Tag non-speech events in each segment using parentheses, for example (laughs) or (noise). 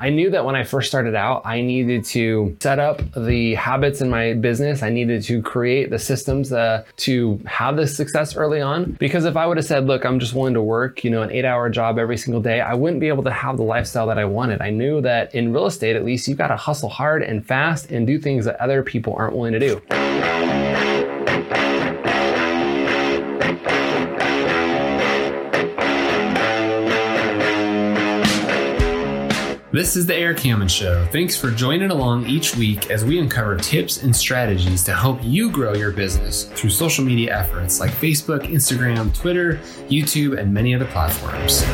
I knew that when I first started out, I needed to set up the habits in my business. I needed to create the systems uh, to have this success early on. Because if I would have said, look, I'm just willing to work, you know, an eight hour job every single day, I wouldn't be able to have the lifestyle that I wanted. I knew that in real estate, at least, you've got to hustle hard and fast and do things that other people aren't willing to do. This is the Erik Hammond Show. Thanks for joining along each week as we uncover tips and strategies to help you grow your business through social media efforts like Facebook, Instagram, Twitter, YouTube, and many other platforms.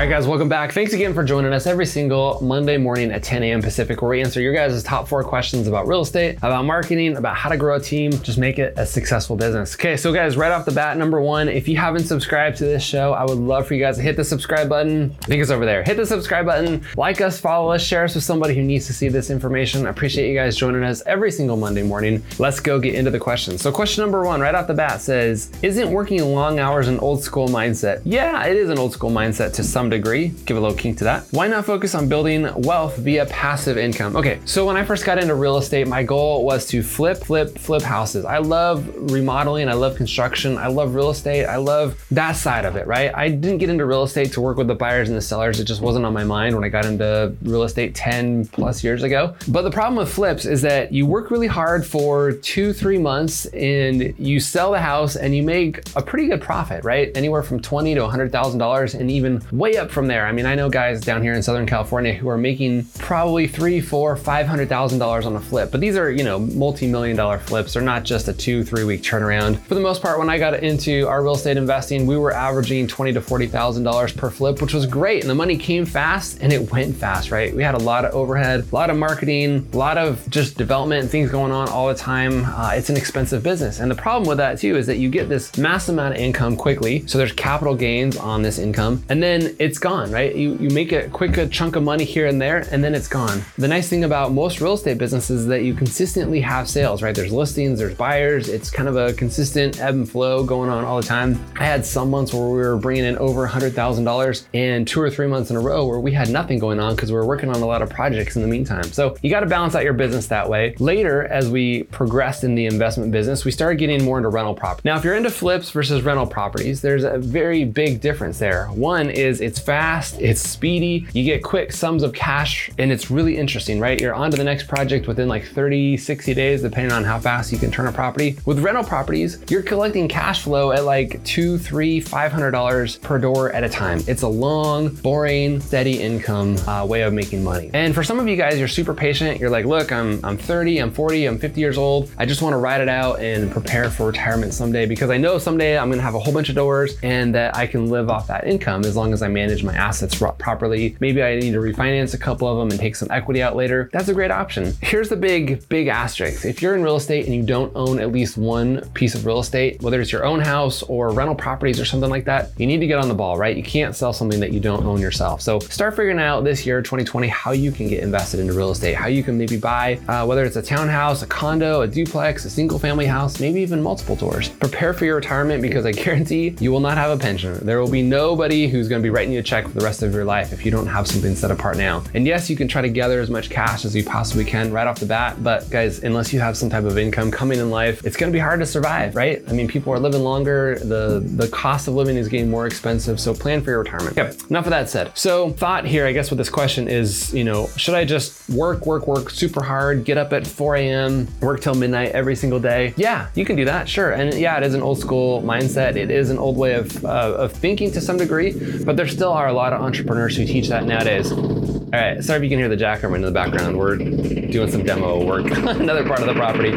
All right, guys, welcome back. Thanks again for joining us every single Monday morning at 10 a.m. Pacific, where we answer your guys' top four questions about real estate, about marketing, about how to grow a team, just make it a successful business. Okay, so guys, right off the bat, number one, if you haven't subscribed to this show, I would love for you guys to hit the subscribe button. I think it's over there. Hit the subscribe button, like us, follow us, share us with somebody who needs to see this information. I appreciate you guys joining us every single Monday morning. Let's go get into the questions. So, question number one, right off the bat, says, Isn't working long hours an old school mindset? Yeah, it is an old school mindset to some degree. Give a little kink to that. Why not focus on building wealth via passive income? Okay, so when I first got into real estate, my goal was to flip, flip, flip houses. I love remodeling, I love construction, I love real estate, I love that side of it, right? I didn't get into real estate to work with the buyers and the sellers. It just wasn't on my mind when I got into real estate 10 plus years ago. But the problem with flips is that you work really hard for two, three months and you sell the house and you make a pretty good profit, right? Anywhere from 20 to $100,000 and even way up from there. I mean, I know guys down here in Southern California who are making probably three, four, five hundred thousand dollars on a flip. But these are, you know, multi-million dollar flips. They're not just a two, three week turnaround. For the most part, when I got into our real estate investing, we were averaging twenty to forty thousand dollars per flip, which was great. And the money came fast and it went fast, right? We had a lot of overhead, a lot of marketing, a lot of just development and things going on all the time. Uh, it's an expensive business. And the problem with that too is that you get this mass amount of income quickly. So there's capital gains on this income and then it's gone gone, right? You, you make a quick a chunk of money here and there, and then it's gone. The nice thing about most real estate businesses is that you consistently have sales, right? There's listings, there's buyers. It's kind of a consistent ebb and flow going on all the time. I had some months where we were bringing in over $100,000 and two or three months in a row where we had nothing going on because we were working on a lot of projects in the meantime. So you got to balance out your business that way. Later, as we progressed in the investment business, we started getting more into rental property. Now, if you're into flips versus rental properties, there's a very big difference there. One is it's fast it's speedy, you get quick sums of cash, and it's really interesting, right? You're on to the next project within like 30, 60 days, depending on how fast you can turn a property. With rental properties, you're collecting cash flow at like two, three, five hundred dollars per door at a time. It's a long, boring, steady income uh, way of making money. And for some of you guys, you're super patient. You're like, look, I'm I'm 30, I'm 40, I'm 50 years old. I just want to ride it out and prepare for retirement someday because I know someday I'm gonna have a whole bunch of doors and that I can live off that income as long as I manage my assets properly. Maybe I need to refinance a couple of them and take some equity out later. That's a great option. Here's the big, big asterisk. If you're in real estate and you don't own at least one piece of real estate, whether it's your own house or rental properties or something like that, you need to get on the ball, right? You can't sell something that you don't own yourself. So start figuring out this year, 2020, how you can get invested into real estate, how you can maybe buy, uh, whether it's a townhouse, a condo, a duplex, a single family house, maybe even multiple doors. Prepare for your retirement because I (laughs) guarantee you will not have a pension. There will be nobody who's going to be writing you a check for the rest of your life if you don't have something set apart now. And yes, you can try to gather as much cash as you possibly can right off the bat, but guys, unless you have some type of income coming in life, it's going to be hard to survive, right? I mean, people are living longer, the the cost of living is getting more expensive, so plan for your retirement. Okay, enough of that said. So, thought here, I guess with this question is, you know, should I just work, work, work super hard, get up at 4 a.m., work till midnight every single day? Yeah, you can do that, sure. And yeah, it is an old school mindset. It is an old way of, uh, of thinking to some degree, but there still are a lot of entrepreneurs who teach that nowadays. All right, sorry if you can hear the jackhammer in the background. We're doing some demo work, (laughs) another part of the property.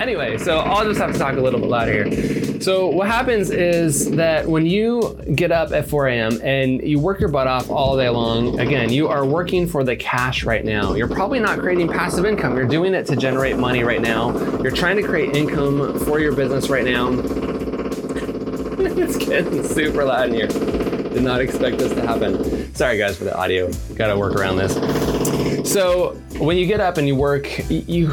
Anyway, so I'll just have to talk a little bit louder here. So what happens is that when you get up at 4 a.m. and you work your butt off all day long, again, you are working for the cash right now. You're probably not creating passive income. You're doing it to generate money right now. You're trying to create income for your business right now. (laughs) it's getting super loud in here. Did not expect this to happen. Sorry guys for the audio. Got to work around this. So when you get up and you work, you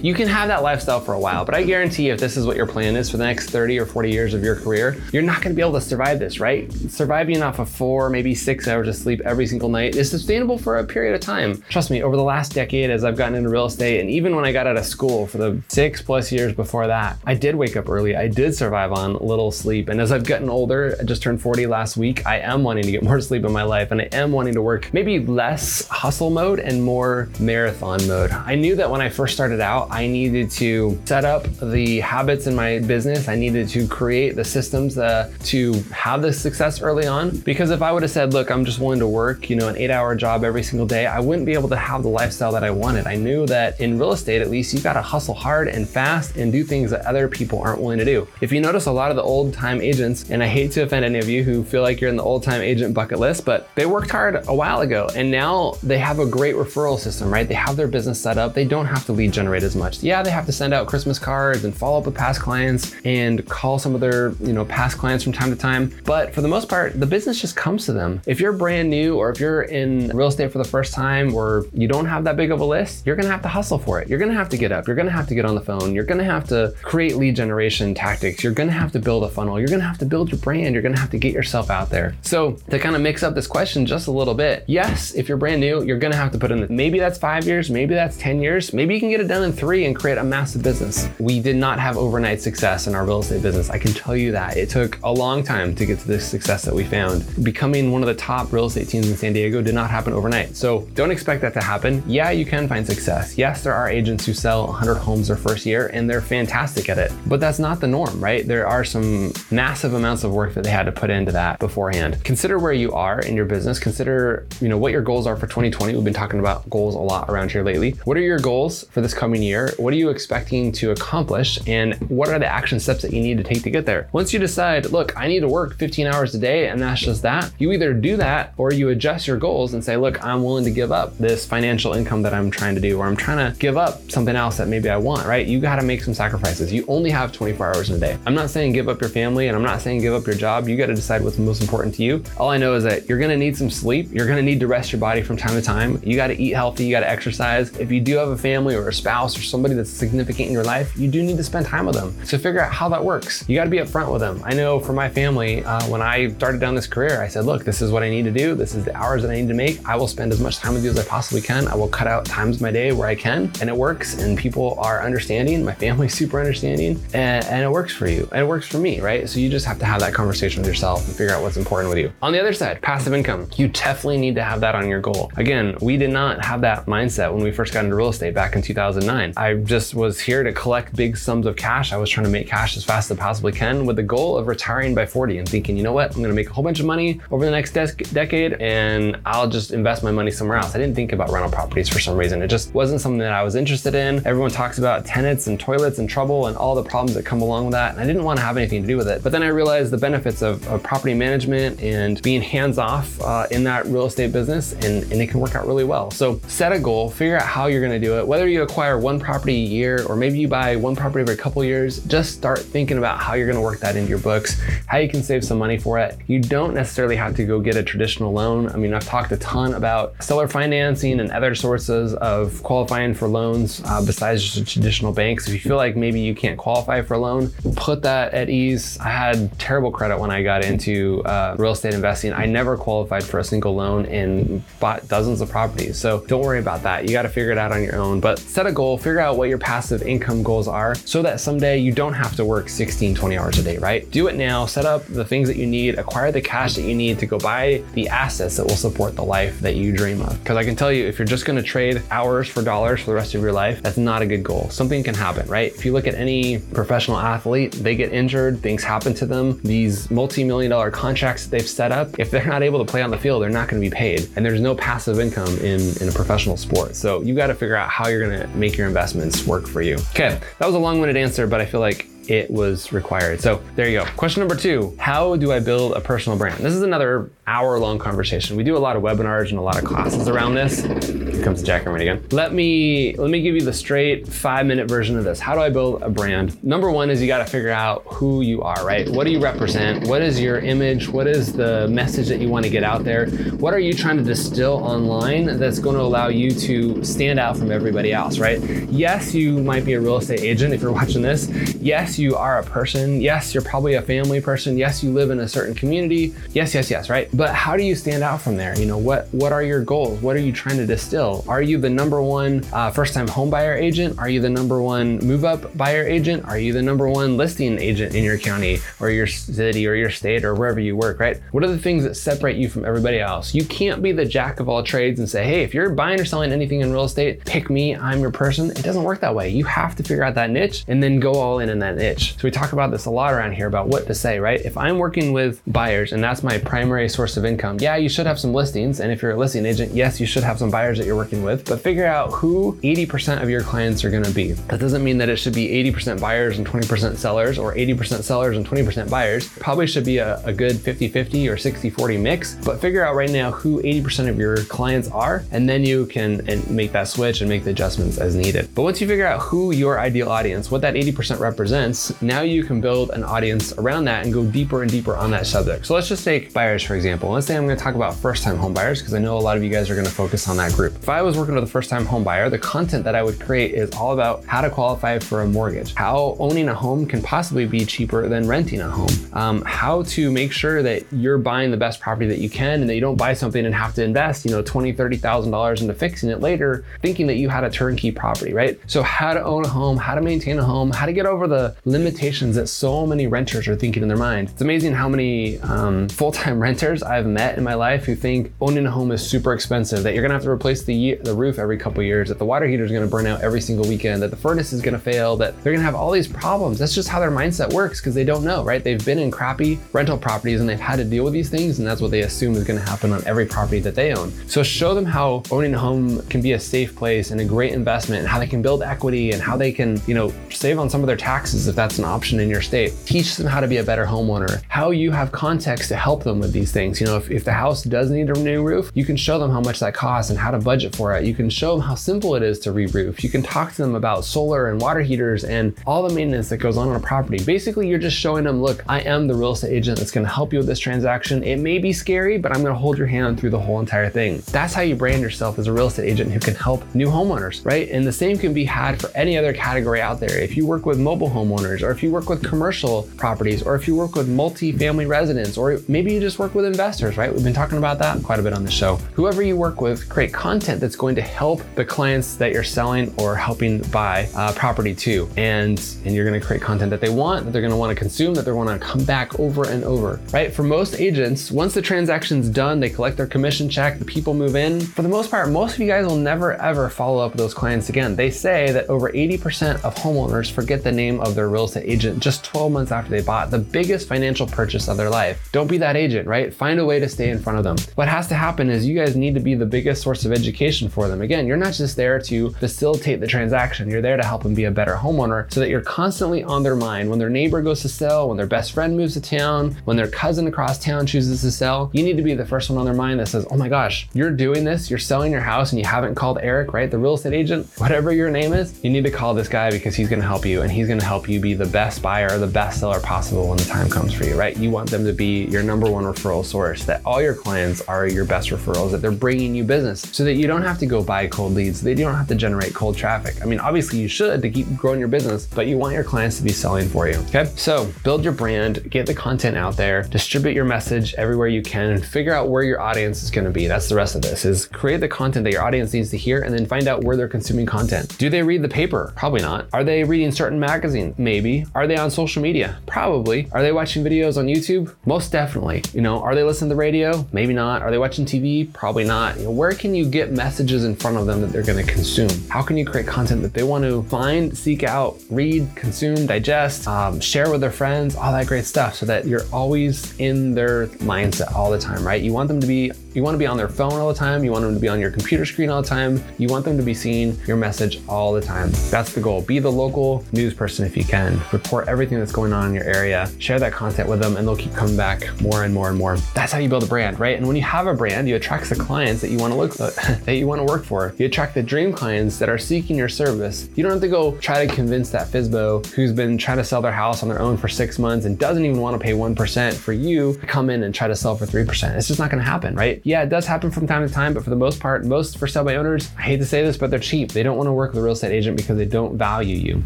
you can have that lifestyle for a while, but I guarantee if this is what your plan is for the next 30 or 40 years of your career, you're not going to be able to survive this, right? Surviving off of four, maybe six hours of sleep every single night is sustainable for a period of time. Trust me, over the last decade, as I've gotten into real estate, and even when I got out of school for the six plus years before that, I did wake up early. I did survive on little sleep. And as I've gotten older, I just turned 40 last week, I am wanting to get (laughs) more sleep in my life and I am wanting to work maybe less hustle mode and more marathon mode. I knew that when I first started out, I needed to set up the habits in my business. I needed to create the systems uh, to have the success early on. Because if I would have said, look, I'm just willing to work, you know, an eight hour job every single day, I wouldn't be able to have the lifestyle that I wanted. I knew that in real estate, at least, you got to hustle hard and fast and do things that other people aren't willing to do. If you notice a lot of the old time agents, and I hate to offend any of you who feel like you're in the old time agent bucket list, but they worked hard a while ago and now they have a great referral system, right? They have their business set up. They don't have to lead generate as much. Yeah, they have to send out Christmas cards and follow up with past clients and call some of their, you know, past clients from time to time. But for the most part, the business just comes to them. If you're brand new or if you're in real estate for the first time or you don't have that big of a list, you're gonna have to hustle for it. You're gonna have to get up. You're gonna have to get on the phone. You're gonna have to create lead generation tactics. You're gonna have to build a funnel. You're gonna have to build your brand. You're gonna have to get yourself out there. So to kind of mix up this question just a little bit, yes, if you're brand new, you're gonna have to put in the, maybe that's five years, maybe that's 10 years, maybe you can get it done in three and create a massive business. We did not have overnight success in our real estate business. I can tell you that. It took a long time to get to the success that we found. Becoming one of the top real estate teams in San Diego did not happen overnight. So don't expect that to happen. Yeah, you can find success. Yes, there are agents who sell 100 homes their first year and they're fantastic at it, but that's not the norm, right? There are some massive amounts of work that they had to put into that beforehand. Consider where you are in your business. Consider, you know, what your goals are for 2020. We've been talking about goals a lot around here lately. What are your goals for this coming year? What are you expecting to accomplish? And what are the action steps that you need to take to get there? Once you decide, look, I need to work 15 hours a day and that's just that, you either do that or you adjust your goals and say, look, I'm willing to give up this financial income that I'm trying to do, or I'm trying to give up something else that maybe I want, right? You got to make some sacrifices. You only have 24 hours in a day. I'm not saying give up your family and I'm not saying give up your job. You got to decide what's most important to you. All I know is that you're going to need some sleep. You're going to need to rest your body from time to time. You got to eat healthy. You got to exercise. If you do have a family or a spouse or somebody that's significant in your life, you do need to spend time with them. So figure out how that works. You got to be upfront with them. I know for my family, uh, when I started down this career, I said, look, this is what I need to do. This is the hours that I need to make. I will spend as much time with you as I possibly can. I will cut out times of my day where I can, and it works. And people are understanding. My family's (laughs) super understanding, and, and it works for you, and it works for me, right? So you just have to have that conversation with yourself and figure out what's important with you. On the other side, passive income. You definitely need to have that on your goal. Again, we did not have that mindset when we first got into real estate back in 2009. I just was here to collect big sums of cash. I was trying to make cash as fast as I possibly can with the goal of retiring by 40 and thinking, you know what, I'm gonna make a whole bunch of money over the next de- decade and I'll just invest my money somewhere else. I didn't think about rental properties for some reason. It just wasn't something that I was interested in. Everyone talks about tenants and toilets and trouble and all the problems that come along with that. And I didn't want to have anything to do with it. But then I realized the benefits of, of property management and being hands off uh, in that real estate business, and, and it can work out really well. So set a goal, figure out how you're to do it. Whether you acquire one property a year or maybe you buy one property every couple years, just start thinking about how you're going to work that into your books, how you can save some money for it. You don't necessarily have to go get a traditional loan. I mean, I've talked a ton about seller financing and other sources of qualifying for loans uh, besides just traditional banks. If you feel like maybe you can't qualify for a loan, put that at ease. I had terrible credit when I got into uh, real estate investing. I never qualified for a single loan and bought dozens of properties. So don't worry about that. You got to figure it out on your own. But set a goal, figure out what your passive income goals are so that someday you don't have to work 16, 20 hours a day, right? Do it now, set up the things that you need, acquire the cash that you need to go buy the assets that will support the life that you dream of. Because I can tell you, if you're just going to trade hours for dollars for the rest of your life, that's not a good goal. Something can happen, right? If you look at any professional athlete, they get injured, things happen to them. These multi million dollar contracts that they've set up, if they're not able to play on the field, they're not going to be paid. And there's no passive income in, in a professional sport. So you got to figure out how you're going to make your investments work for you. Okay, that was a long winded answer, but I feel like it was required. So there you go. Question number two How do I build a personal brand? This is another hour long conversation. We do a lot of webinars and a lot of classes around this. Here comes jackhammer again. Let me let me give you the straight five minute version of this. How do I build a brand? Number one is you got to figure out who you are, right? What do you represent? What is your image? What is the message that you want to get out there? What are you trying to distill online that's going to allow you to stand out from everybody else, right? Yes, you might be a real estate agent if you're watching this. Yes, you are a person. Yes, you're probably a family person. Yes, you live in a certain community. Yes, yes, yes, right? But how do you stand out from there? You know, what what are your goals? What are you trying to distill? Are you the number one uh, first-time home buyer agent? Are you the number one move-up buyer agent? Are you the number one listing agent in your county or your city or your state or wherever you work? Right? What are the things that separate you from everybody else? You can't be the jack of all trades and say, hey, if you're buying or selling anything in real estate, pick me. I'm your person. It doesn't work that way. You have to figure out that niche and then go all in in that niche. So we talk about this a lot around here about what to say, right? If I'm working with buyers and that's my primary source of income, yeah, you should have some listings. And if you're a listing agent, yes, you should have some buyers that you're working with, but figure out who 80% of your clients are going to be. That doesn't mean that it should be 80% buyers and 20% sellers or 80% sellers and 20% buyers. Probably should be a, a good 50 50 or 60 40 mix, but figure out right now who 80% of your clients are, and then you can make that switch and make the adjustments as needed. But once you figure out who your ideal audience, what that 80% represents, now you can build an audience around that and go deeper and deeper on that subject. So let's just take buyers, for example. Let's say I'm going to talk about first time homebuyers because I know a lot of you guys are going to focus on that group. If I was working with a first time homebuyer, the content that I would create is all about how to qualify for a mortgage, how owning a home can possibly be cheaper than renting a home, um, how to make sure that you're buying the best property that you can and that you don't buy something and have to invest, you know, twenty, thirty thousand dollars into fixing it later, thinking that you had a turnkey property, right? So how to own a home, how to maintain a home, how to get over the limitations that so many renters are thinking in their mind. It's amazing how many um, full-time (laughs) renters I've met in my life who think owning a home is super expensive, that you're gonna have to replace the the roof every couple years, that the water heater is gonna burn out every single weekend, that the furnace is gonna fail, that they're gonna have all these problems. That's just how their mindset works because they don't know, right? They've been in crappy rental properties and they've had to deal with these things, and that's what they assume is gonna happen on every property that they own. So show them how owning a home can be a safe place and a great investment, and how they can build equity and how they can, you know, save on some of their taxes if that's an option in your state. Teach them how to be a better homeowner, how you have context to help them with these things. You know, if, if the house does need a new roof, you can show them how much that costs and how to budget for it. You can show them how simple it is to re-roof. You can talk to them about solar and water heaters and all the maintenance that goes on on a property. Basically, you're just showing them, look, I am the real estate agent that's gonna help you with this transaction. It may be scary, but I'm gonna hold your hand through the whole entire thing. That's how you brand yourself as a real estate agent who can help new homeowners, right? And the same can be had for any other category out there. If you work with mobile homeowners, or if you work with commercial properties, or if you work with multi-family residents, or maybe you just work with investors, right? We've been talking about that quite a bit on the show. Whoever you work with, create content that's going to help the clients that you're selling or helping buy uh, property to, and and you're going to create content that they want, that they're going to want to consume, that they're going to come back over and over, right? For most agents, once the transaction's done, they collect their commission check, the people move in. For the most part, most of you guys will never ever follow up with those clients again. They say that over 80% of homeowners forget the name of their real estate agent just 12 months after they bought the biggest financial purchase of their life. Don't be that agent, right? Find a way to stay in front of them. What has to happen is you guys need to be the biggest source of education for them. Again, you're not just there to facilitate the transaction, you're there to help them be a better homeowner so that you're constantly on their mind when their neighbor goes to sell, when their best friend moves to town, when their cousin across town chooses to sell. You need to be the first one on their mind that says, oh my gosh, you're doing this, you're selling your house and you haven't called Erik, right? The real estate agent, whatever your name is, you need to call this guy because he's gonna help you and he's gonna help you be the best buyer the best seller possible when the time comes for you, right? You want them to be your number one referral source, that all your clients are your best referrals, that they're bringing you business so that you don't have to go buy cold leads, you don't have to generate cold traffic. I mean, obviously you should to keep growing your business, but you want your clients to be selling for you, okay? So build your brand, get the content out there, distribute your message everywhere you can, and figure out where your audience is gonna be. That's the rest of this, is create the content that your audience needs to hear and then find out where they're consuming content. Do they read the paper? Probably not. Are they reading certain magazines? Maybe. Are they on social media? Probably. Are they watching videos on YouTube? Most definitely. You know, are they listening to the radio? Maybe not. Are they watching TV? Probably not. You know, where can you get messages in front of them that they're going to consume? How can you create content that they want to find, seek out, read, consume, digest, um, share with their friends, all that great stuff so that you're always in their mindset all the time, right? You want them to be You want to be on their phone all the time. You want them to be on your computer screen all the time. You want them to be seeing your message all the time. That's the goal. Be the local news person if you can. Report everything that's going on in your area. Share that content with them and they'll keep coming back more and more and more. That's how you build a brand, right? And when you have a brand, you attract the clients that you want to look (laughs) that you want to work for. You attract the dream clients that are seeking your service. You don't have to go try to convince that FSBO who's been trying to sell their house on their own for six months and doesn't even want to pay 1% for you to come in and try to sell for 3%. It's just not going to happen, right? Yeah, it does happen from time to time, but for the most part, most for sale by owners, I hate to say this, but they're cheap. They don't want to work with a real estate agent because they don't value you.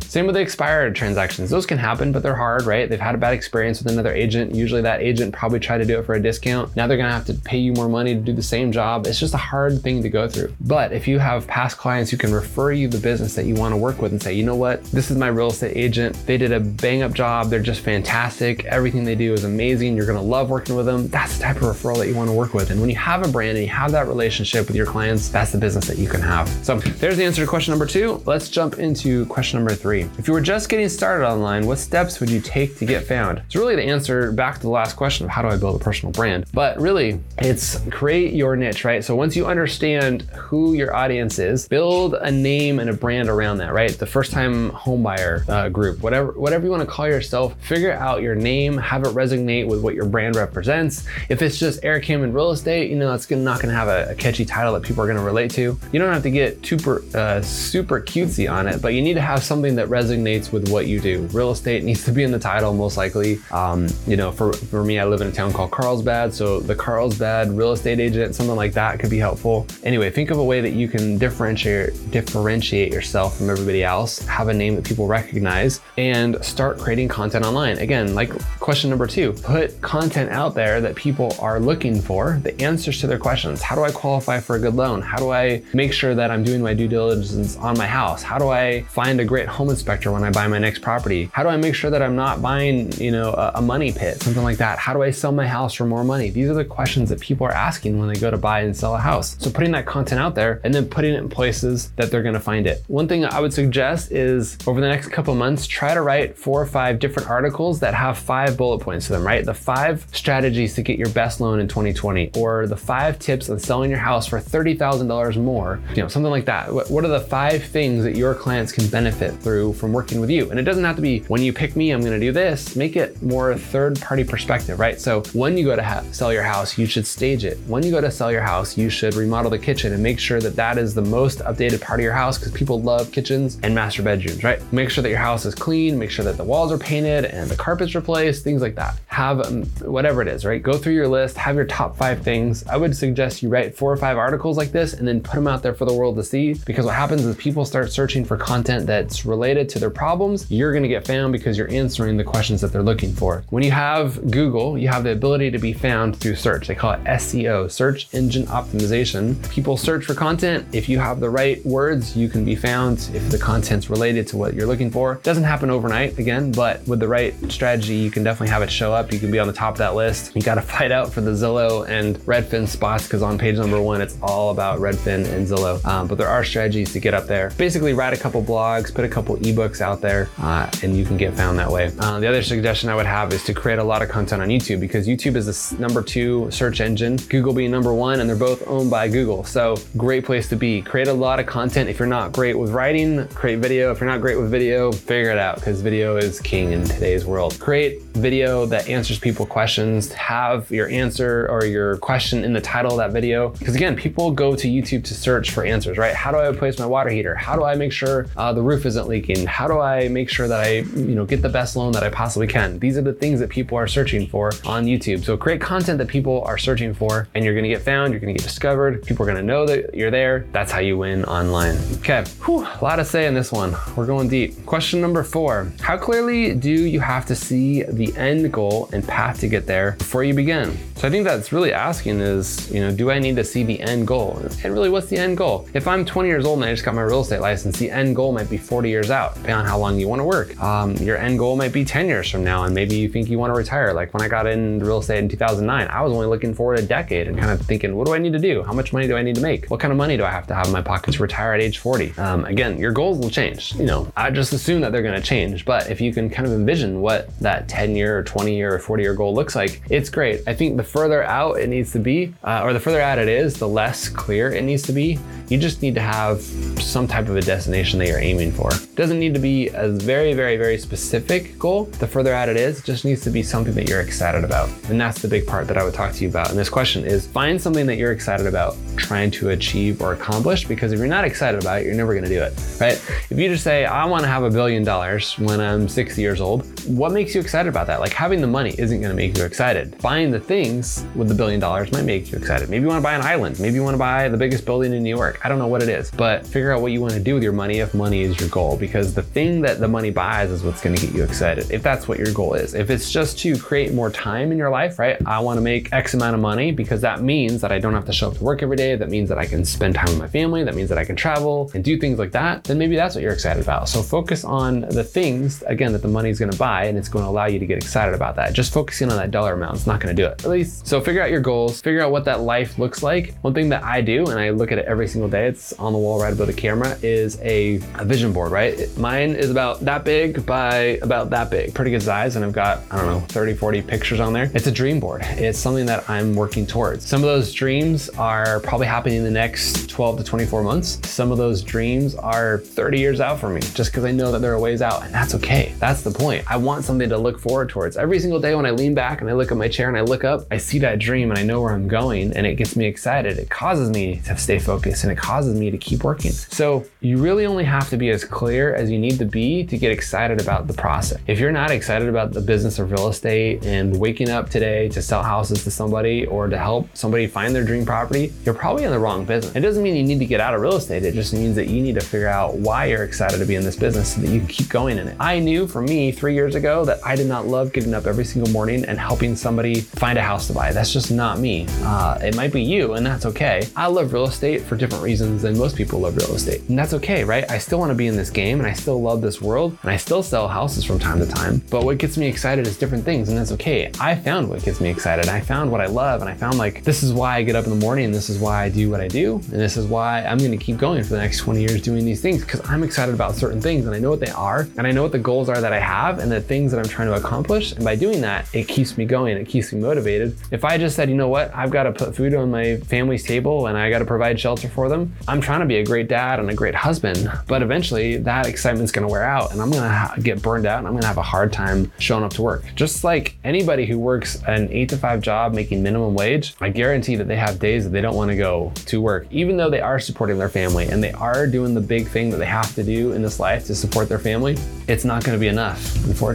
Same with the expired transactions. Those can happen, but they're hard, right? They've had a bad experience with another agent. Usually that agent probably tried to do it for a discount. Now they're going to have to pay you more money to do the same job. It's just a hard thing to go through. But if you have past clients who can refer you the business that you want to work with and say, you know what, this is my real estate agent. They did a bang up job. They're just fantastic. Everything they do is amazing. You're going to love working with them. That's the type of referral that you want to work with. And when you have a brand and you have that relationship with your clients, that's the business that you can have. So there's the answer to question number two. Let's jump into question number three. If you were just getting started online, what steps would you take to get found? It's really the answer back to the last question of how do I build a personal brand? But really, it's create your niche, right? So once you understand who your audience is, build a name and a brand around that, right? The first time homebuyer uh, group, whatever whatever you want to call yourself, figure out your name, have it resonate with what your brand represents. If it's just Erik Kim Hammond Real Estate, you know, it's not going to have a, a, catchy title that people are going to relate to. You don't have to get super uh, super cutesy on it, but you need to have something that resonates with what you do. Real estate (laughs) needs to be in the title, most likely. Um, you know, for for me, I live in a town called Carlsbad, so the Carlsbad real estate agent, something like that could be helpful. Anyway, think of a way that you can differentiate differentiate yourself from everybody else, have a name that people recognize, and start creating content online. Again, like question number two, put content out there that people are looking for, the answers to their questions. How do I qualify for a good loan? How do I make sure that I'm doing my due diligence on my house? How do I find a great home inspector when I buy my next property? How do I make sure that I'm not buying, you know, a, a money pit, something like that? How do I sell my house for more money? These are the questions that people are asking when they go to buy and sell a house. So putting that content out there and then putting it in places that they're going to find it. One thing I would suggest is over the next couple months, try to write four or five different articles that have five bullet points to them, right? The five strategies to get your best loan in 2020, or the five tips on selling your house for $30,000 more, you know, something like that. What are the five things that your clients can benefit through from working with you? And it doesn't have to be when you pick me, I'm going to do this. Make it more third party perspective, right? So when you go to ha- sell your house, you should stage it. When you go to sell your house, you should remodel the kitchen and make sure that that is the most updated part of your house because people love kitchens and master bedrooms, right? Make sure that your house is clean, make sure that the walls are painted and the carpet's replaced, things like that. Have um, whatever it is, right? Go through your list, have your top five things. I would suggest you write four or five articles like this and then put them out there for the world to see because what happens is people start searching for content that's related to their problems. You're going to get found because you're answering the questions that they're looking for. When you have Google, you have the ability to be found through search. They call it SEO, search engine optimization. People search for content. If you have the right words, you can be found if the content's related to what you're looking for. Doesn't happen overnight again, but with the right strategy, you can definitely have it show up. You can be on the top of that list. You got to fight out for the Zillow and Redfin spots because on page number one, it's all about Redfin and Zillow. Um, but there are strategies to get up there. Basically, write a couple blogs, put a couple ebooks out there, uh, and you can get found that way. Uh, the other suggestion I would have is to create a lot of content on YouTube because YouTube is the number two search engine, Google being number one, and they're both owned by Google. So, great place to be. Create a lot of content. If you're not great with writing, create video. If you're not great with video, figure it out because video is king in today's world. Create video that answers people questions. Have your answer or your question in the title of that video. Because again, people go to YouTube to search for answers, right? How do I replace my water heater? How do I make sure uh, the roof isn't leaking? How do I make sure that I, you know, get the best loan that I possibly can? These are the things that people are searching for on YouTube. So create content that people are searching for, and you're to get found. You're to get discovered. People are to know that you're there. That's how you win online. Okay, Whew, a lot to say in this one. We're going deep. Question number four: How clearly do you have to see the end goal and path to get there before you begin? So I think that's really asking is, you know, do I need to see the end goal? And really, what's the end goal? If I'm 20 years old and I just got my real estate license, the end goal might be 40 years out, depending on how long you want to work. Um, your end goal might be 10 years from now, and maybe you think you want to retire. Like when I got in real estate in 2009, I was only looking forward a decade and kind of thinking, what do I need to do? How much money do I need to make? What kind of money do I have to have in my pocket to retire at age 40? Um, again, your goals will change. You know, I just assume that they're going to change, but if you can kind of envision what that 10 year or 20 year year or 40 year goal looks like, it's great. I think the further out it needs to be, uh, or the further out it is, the less clear it needs to be. You just need to have some type of a destination that you're aiming for. It doesn't need to be a very, very, very specific goal. The further out it is, it just needs to be something that you're excited about. And that's the big part that I would talk to you about in this question is find something that you're excited about trying to achieve or accomplish because if you're not excited about it, you're never going to do it, right? If you just say, I want to have a billion dollars when I'm 60 years old, what makes you excited about that? Like having the money isn't going to make you excited. Buying the things with the billion dollars might make you excited. Maybe you want to buy an island. Maybe you want to buy the biggest building in New York. I don't know what it is, but figure out what you want to do with your money if money is your goal because the thing that the money buys is what's going to get you excited. If that's what your goal is. If it's just to create more time in your life, right? I want to make X amount of money because that means that I don't have to show up to work every day. That means that I can spend time with my family. That means that I can travel and do things like that. Then maybe that's what you're excited about. So focus on the things, again, that the money is going to buy and it's going to allow you to get excited about that. Just focusing on that dollar amount is not going to do it. At least, so figure out your goals, figure out what that life looks like. One thing that I do, and I look at it every single day, it's on the wall right above the camera, is a, a vision board, right? Mine is about that big by about that big, pretty good size. And I've got, I don't know, 30, 40 pictures on there. It's a dream board. It's something that I'm working towards. Some of those dreams are probably happening in the next 12 to 24 months. Some of those dreams are 30 years out for me just because I know that there are ways out. And that's okay. That's the point. I want something to look forward towards. Every single day when I lean back and I look at my chair and I look up, I see that dream and I know where I'm going and it gets me excited. It causes me to stay focused and it causes me to keep working. So you really only have to be as clear as you need to be to get excited about the process. If you're not excited about the business of real estate and waking up today to sell houses to somebody or to help somebody find their dream property, you're probably in the wrong business. It doesn't mean you need to get out of real estate. It just means that you need to figure out why you're excited to be in this business so that you can keep going in it. I knew for me three years ago that I did not love getting up every single morning and helping somebody find a house to buy. That's just not me. Uh, it might be you, and that's okay. I love real estate for different reasons than most people love real estate. And that's okay, right? I still want to be in this game and I still love this world and I still sell houses from time to time. But what gets me excited is different things, and that's okay. I found what gets me excited. I found what I love, and I found like this is why I get up in the morning, and this is why I do what I do, and this is why I'm going to keep going for the next 20 years doing these things because I'm excited about certain things and I know what they are, and I know what the goals are that I have and the things that I'm trying to accomplish. And by doing that, it keeps me going, it keeps me motivated. If I just said, you know what, I've got to put food on my family's table and I got to provide shelter for them, I'm trying to be a great dad and a great husband, but eventually that excitement's going to wear out and I'm going to ha- get burned out and I'm going to have a hard time showing up to work. Just like anybody who works an eight to five job making minimum wage, I guarantee that they have days that they don't want to go to work, even though they are supporting their family and they are doing the big thing that they have to do in this life to support their family. It's not going to be enough, unfortunately.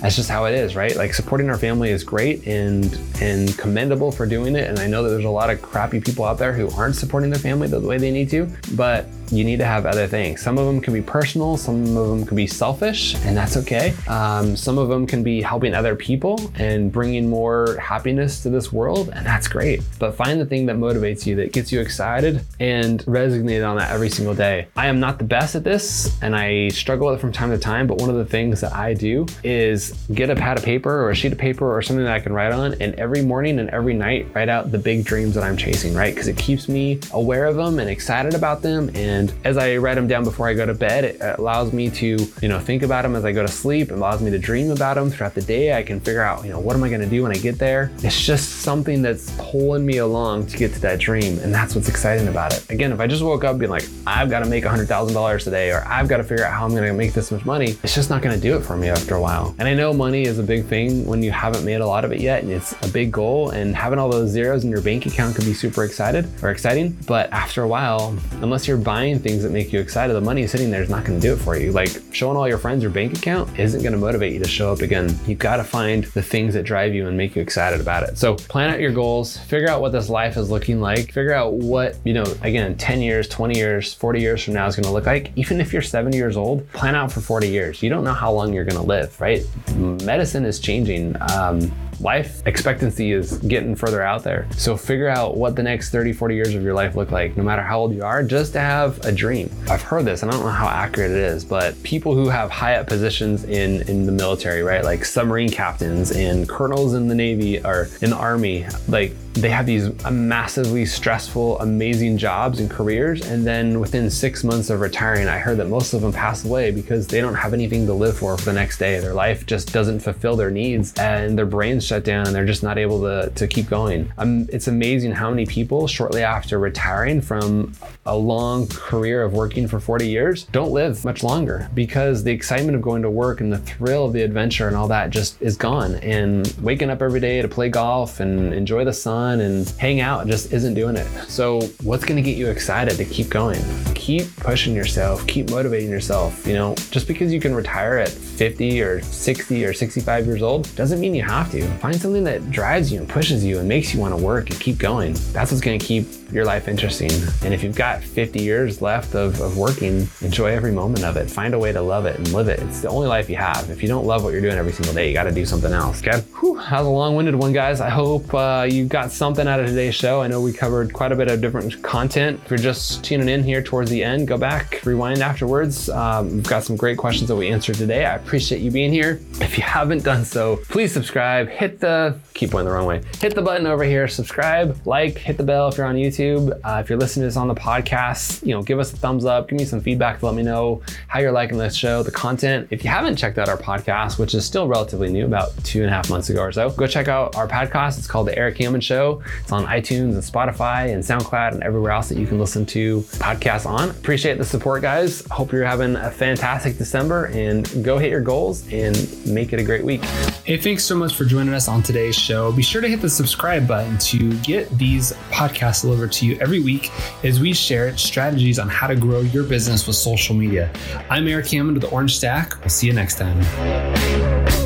That's just how it is, right? Like supporting our family is great and and commendable for doing it. And I know that there's a lot of crappy people out there who aren't supporting their family the way they need to, but you need to have other things. Some of them can be personal, some of them can be selfish, and that's okay. Um, some of them can be helping other people and bringing more happiness to this world, and that's great. But find the thing that motivates you, that gets you excited, and resonate on that every single day. I am not the best at this, and I struggle with it from time to time, but one of the things that I do is get a pad of paper or a sheet of paper or something that I can write on, and every morning and every night write out the big dreams that I'm chasing, right? Because it keeps me aware of them and excited about them and and as I write them down before I go to bed, it allows me to, you know, think about them as I go to sleep. It allows me to dream about them throughout the day. I can figure out, you know, what am I going to do when I get there? It's just something that's pulling me along to get to that dream. And that's what's exciting about it. Again, if I just woke up being like, I've got to make $100,000 today, or I've got to figure out how I'm going to make this much money, it's just not going to do it for me after a while. And I know money is a big thing when you haven't made a lot of it yet, and it's a big goal. And having all those zeros in your bank account can be super excited or exciting. But after a while, unless you're buying things that make you excited, the money sitting there is not going to do it for you. Like showing all your friends your bank account isn't going to motivate you to show up again. You've got to find the things that drive you and make you excited about it. So plan out your goals, figure out what this life is looking like, figure out what, you know, again, 10 years, 20 years, 40 years from now is going to look like. Even if you're 70 years old, plan out for 40 years. You don't know how long you're going to live, right? Medicine is changing. Um, life expectancy is getting further out there. So figure out what the next 30, 40 years of your life look like, no matter how old you are, just to have a dream. I've heard this, and I don't know how accurate it is, but people who have high up positions in, in the military, right? Like submarine captains and colonels in the Navy or in the Army, like they have these massively stressful, amazing jobs and careers. And then within six months of retiring, I heard that most of them pass away because they don't have anything to live for for the next day. Their life just doesn't fulfill their needs and their brains shut down and they're just not able to, to keep going. Um, it's amazing how many people shortly after retiring from a long career of working for 40 years don't live much longer because the excitement of going to work and the thrill of the adventure and all that just is gone. And waking up every day to play golf and enjoy the sun and hang out just isn't doing it. So, what's going to get you excited to keep going? Keep pushing yourself, keep motivating yourself. You know, just because you can retire at 50 or 60 or 65 years old doesn't mean you have to. Find something that drives you and pushes you and makes you want to work and keep going. That's what's going to keep your life interesting. And if you've got 50 years left of, of working, enjoy every moment of it. Find a way to love it and live it. It's the only life you have. If you don't love what you're doing every single day, you got to do something else. Okay. Whew, that was a long winded one, guys. I hope uh, you got something out of today's show. I know we covered quite a bit of different content. If you're just tuning in here towards the end, go back, rewind afterwards. Um, we've got some great questions that we answered today. I appreciate you being here. If you haven't done so, please subscribe, hit the, keep going the wrong way, hit the button over here, subscribe, like, hit the bell if you're on YouTube. Uh, if you're listening to this on the podcast, you know, give us a thumbs up, give me some feedback to let me know how you're liking this show, the content. If you haven't checked out our podcast, which is still relatively new, about two and a half months ago or so, go check out our podcast. It's called The Erik Hammond Show. It's on iTunes and Spotify and SoundCloud and everywhere else that you can listen to podcasts Appreciate the support, guys. Hope you're having a fantastic December and go hit your goals and make it a great week. Hey, thanks so much for joining us on today's show. Be sure to hit the subscribe button to get these podcasts delivered to you every week as we share strategies on how to grow your business with social media. I'm Erik Hammond with the Orange Stack. We'll see you next time.